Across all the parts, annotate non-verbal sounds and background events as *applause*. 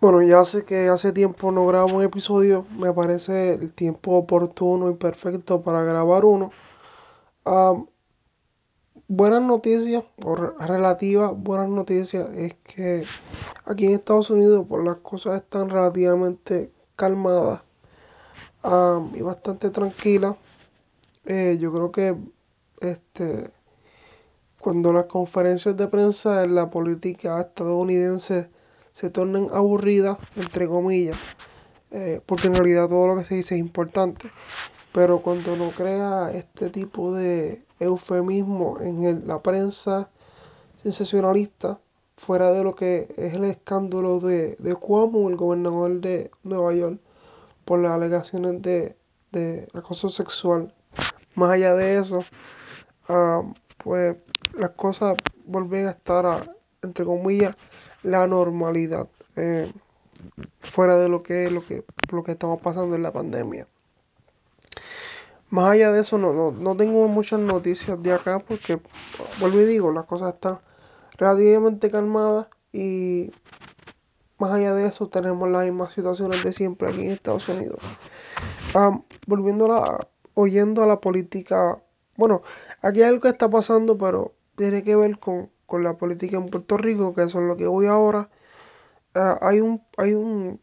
Bueno, ya sé que hace tiempo no grabo un episodio, me parece el tiempo oportuno y perfecto para grabar uno. Ah, buenas noticias, o re- relativas buenas noticias, es que aquí en Estados Unidos pues, las cosas están relativamente calmadas ah, y bastante tranquilas. Eh, yo creo que este, cuando las conferencias de prensa en la política estadounidense se tornen aburridas, entre comillas, eh, porque en realidad todo lo que se dice es importante. Pero cuando no crea este tipo de eufemismo en el- la prensa sensacionalista, fuera de lo que es el escándalo de, de Cuomo, el gobernador de Nueva York, por las alegaciones de, de acoso sexual. Más allá de eso, ah, pues las cosas vuelven a estar, a, entre comillas, la normalidad, eh, fuera de lo que lo que, lo que estamos pasando en la pandemia. Más allá de eso, no, no, no tengo muchas noticias de acá porque, vuelvo y digo, las cosas están relativamente calmadas y más allá de eso tenemos las mismas situaciones de siempre aquí en Estados Unidos. Volviendo a la, oyendo a la política, bueno, aquí hay algo que está pasando, pero tiene que ver con, con la política en Puerto Rico, que eso es lo que voy ahora. Ah, hay un, hay un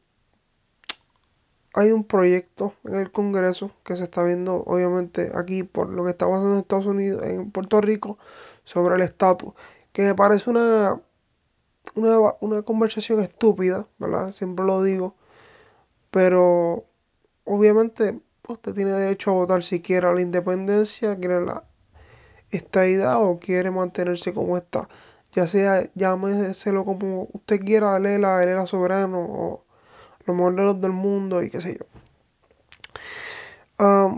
hay un proyecto en el Congreso que se está viendo, obviamente, aquí por lo que está pasando en Estados Unidos, en Puerto Rico, sobre el estatus, que me parece una, una, una conversación estúpida, ¿verdad? Siempre lo digo, pero obviamente usted tiene derecho a votar si quiere la independencia, quiere la estadidad o quiere mantenerse como está. Ya sea, llámeselo como usted quiera, Lela, Lela Soberano o los modelos del mundo y qué sé yo.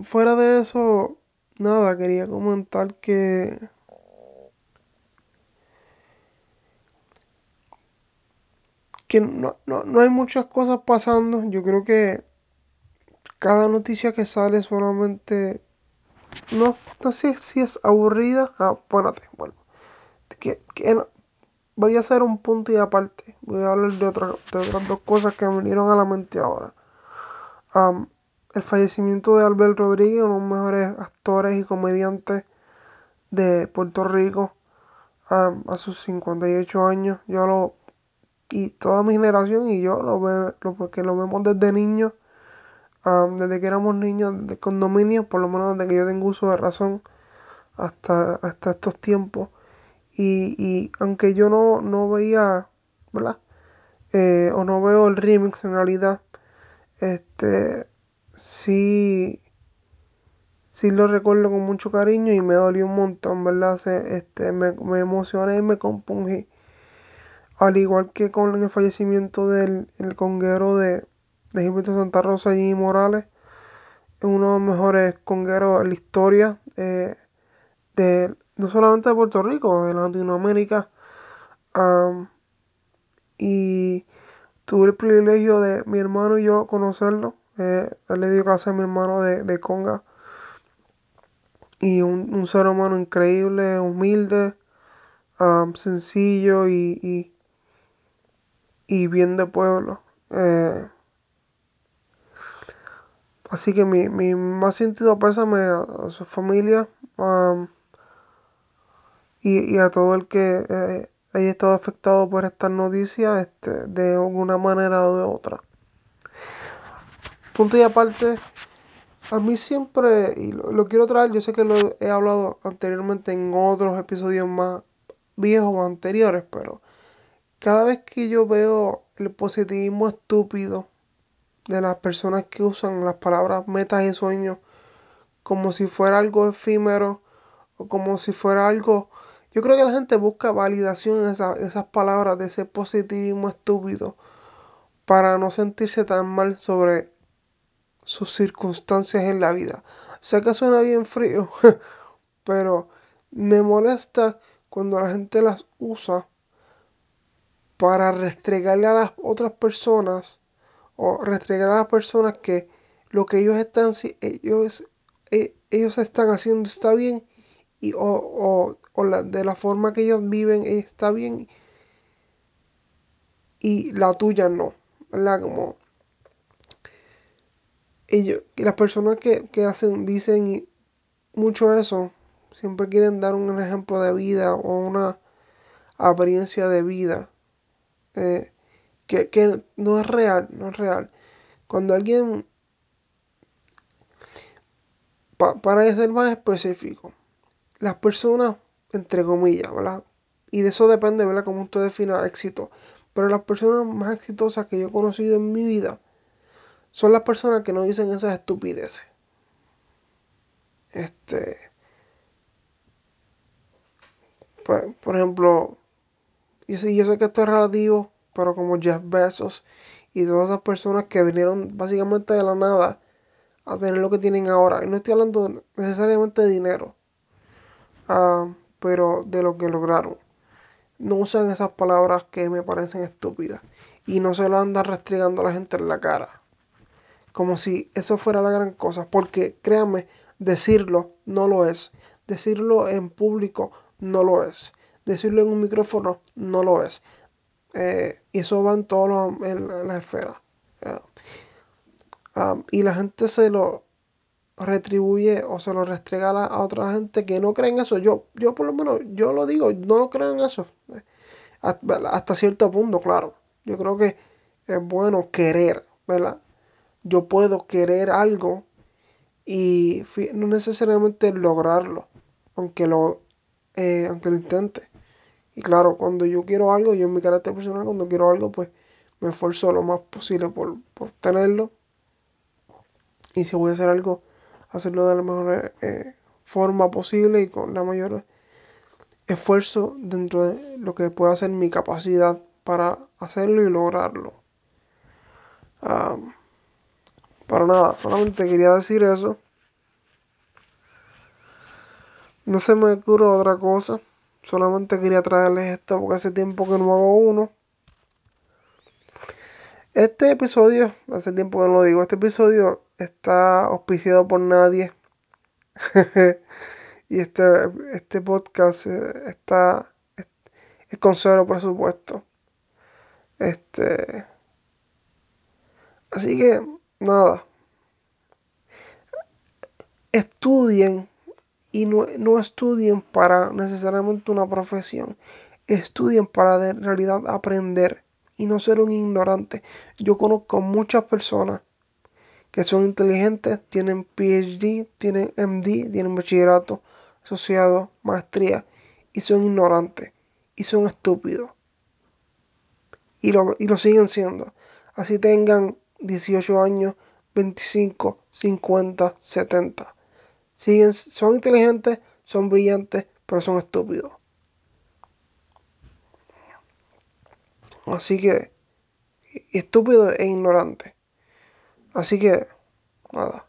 Fuera de eso, nada, quería comentar que, que no, no, no hay muchas cosas pasando. Yo creo que cada noticia que sale solamente... No, no sé si es aburrida. Ah, bueno. Que, que no- voy a hacer un punto y aparte. Voy a hablar de, otra- de otras dos cosas que me vinieron a la mente ahora. El fallecimiento de Albert Rodríguez, uno de los mejores actores y comediantes de Puerto Rico. a sus 58 años. Yo lo y toda mi generación y yo lo ve, lo, porque lo vemos desde niños, desde que éramos niños de condominio, por lo menos desde que yo tengo uso de razón hasta, hasta estos tiempos. Y, y aunque yo no, no veía, ¿verdad? Eh, o no veo el remix en realidad, este, sí, sí lo recuerdo con mucho cariño y me dolió un montón, ¿verdad? Se- este, me, me emocioné y me compungí. Al igual que con el fallecimiento del el conguero de, de Gilberto Santa Rosa y Morales, es uno de los mejores congueros en la historia eh, de no solamente de Puerto Rico, de Latinoamérica. Am, y tuve el privilegio de mi hermano y yo conocerlo. Eh, él le dio clase a mi hermano de, de conga. Y un, un ser humano increíble, humilde, sencillo y, y, y bien de pueblo. Eh, Así que mi, mi más sentido pésame a, su familia am, y, y a todo el que eh, haya estado afectado por estas noticias este, de alguna manera o de otra. Punto y aparte, a mí siempre, y lo, lo quiero traer, yo sé que lo he hablado anteriormente en otros episodios más viejos o anteriores, pero cada vez que yo veo el positivismo estúpido de las personas que usan las palabras metas y sueños como si fuera algo efímero o como si fuera algo... Yo creo que la gente busca validación en esa- esas palabras de ese positivismo estúpido para no sentirse tan mal sobre sus circunstancias en la vida. Sé que suena bien frío, *laughs* pero me molesta cuando la gente las usa para restregarle a las otras personas o restregar a las personas que lo que ellos están, ellos, e- ellos están haciendo está bien y, o, o, o la, de la forma que ellos viven está bien y la tuya no. ¿verdad? Como ellos, las personas que, que hacen, dicen mucho eso, siempre quieren dar un ejemplo de vida o una apariencia de vida eh, que, que no es real, no es real. Cuando alguien, pa- para ser más específico, las personas, entre comillas, ¿verdad? Y de eso depende, ¿verdad? Cómo usted defina éxito. Pero las personas más exitosas que yo he conocido en mi vida son las personas que no dicen esas estupideces. Este, pues, por ejemplo, yo sé, yo sé que esto es relativo, pero como Jeff Bezos y todas esas personas que vinieron básicamente de la nada a tener lo que tienen ahora. Y no estoy hablando necesariamente de dinero, ah, pero de lo que lograron. No usan esas palabras que me parecen estúpidas. Y no se lo andan restregando a la gente en la cara. Como si eso fuera la gran cosa. Porque créanme, decirlo no lo es. Decirlo en público no lo es. Decirlo en un micrófono no lo es. Eh, y eso va en todas las esferas. Y la gente se lo retribuye o se lo restrega a, otra gente que no cree en eso. Yo, yo por lo menos, yo lo digo, no lo creo en eso. Hasta cierto punto, claro. Yo creo que es bueno querer, ¿verdad? Yo puedo querer algo y no necesariamente lograrlo, aunque lo, eh, aunque lo intente. Y claro, cuando yo quiero algo, yo en mi carácter personal, cuando quiero algo, pues me esfuerzo lo más posible por, por tenerlo. Y si voy a hacer algo, hacerlo de la mejor eh, forma posible y con la mayor esfuerzo dentro de lo que pueda ser mi capacidad para hacerlo y lograrlo. Um, para nada, solamente quería decir eso. No se me ocurre otra cosa. Solamente quería traerles esto porque hace tiempo que no hago uno. Este episodio, hace tiempo que no lo digo, este episodio está auspiciado por nadie. *laughs* y este, este podcast eh, está es, con cero presupuesto. Este. Así que, nada. Estudien y no, no, estudien para necesariamente una profesión. Estudien para de realidad aprender y no ser un ignorante. Yo conozco muchas personas que son inteligentes, tienen PhD, tienen MD, tienen bachillerato, asociado, maestría y son ignorantes y son estúpidos. Y lo, y lo siguen siendo. Así tengan 18 años, 25, 50, 70. Siguen, son inteligentes, son brillantes, pero son estúpidos. Así que, estúpido e ignorante. Así que, nada.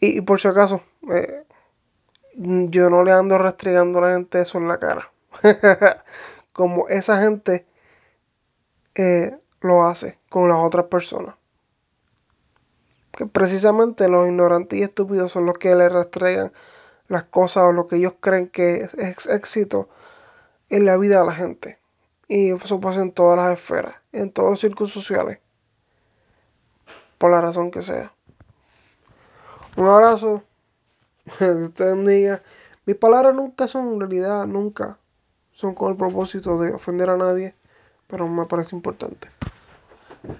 Y, por si acaso, eh, yo no le ando restregando a la gente eso en la cara. *laughs* Como esa gente eh, lo hace con las otras personas. Que precisamente los ignorantes y estúpidos son los que le restregan las cosas o lo que ellos creen que es, éxito en la vida de la gente. Y eso pasa en todas las esferas, en todos los círculos sociales. Por la razón que sea. Un abrazo. *laughs* Usted bendiga. Mis palabras nunca son, en realidad, nunca son con el propósito de ofender a nadie, pero me parece importante.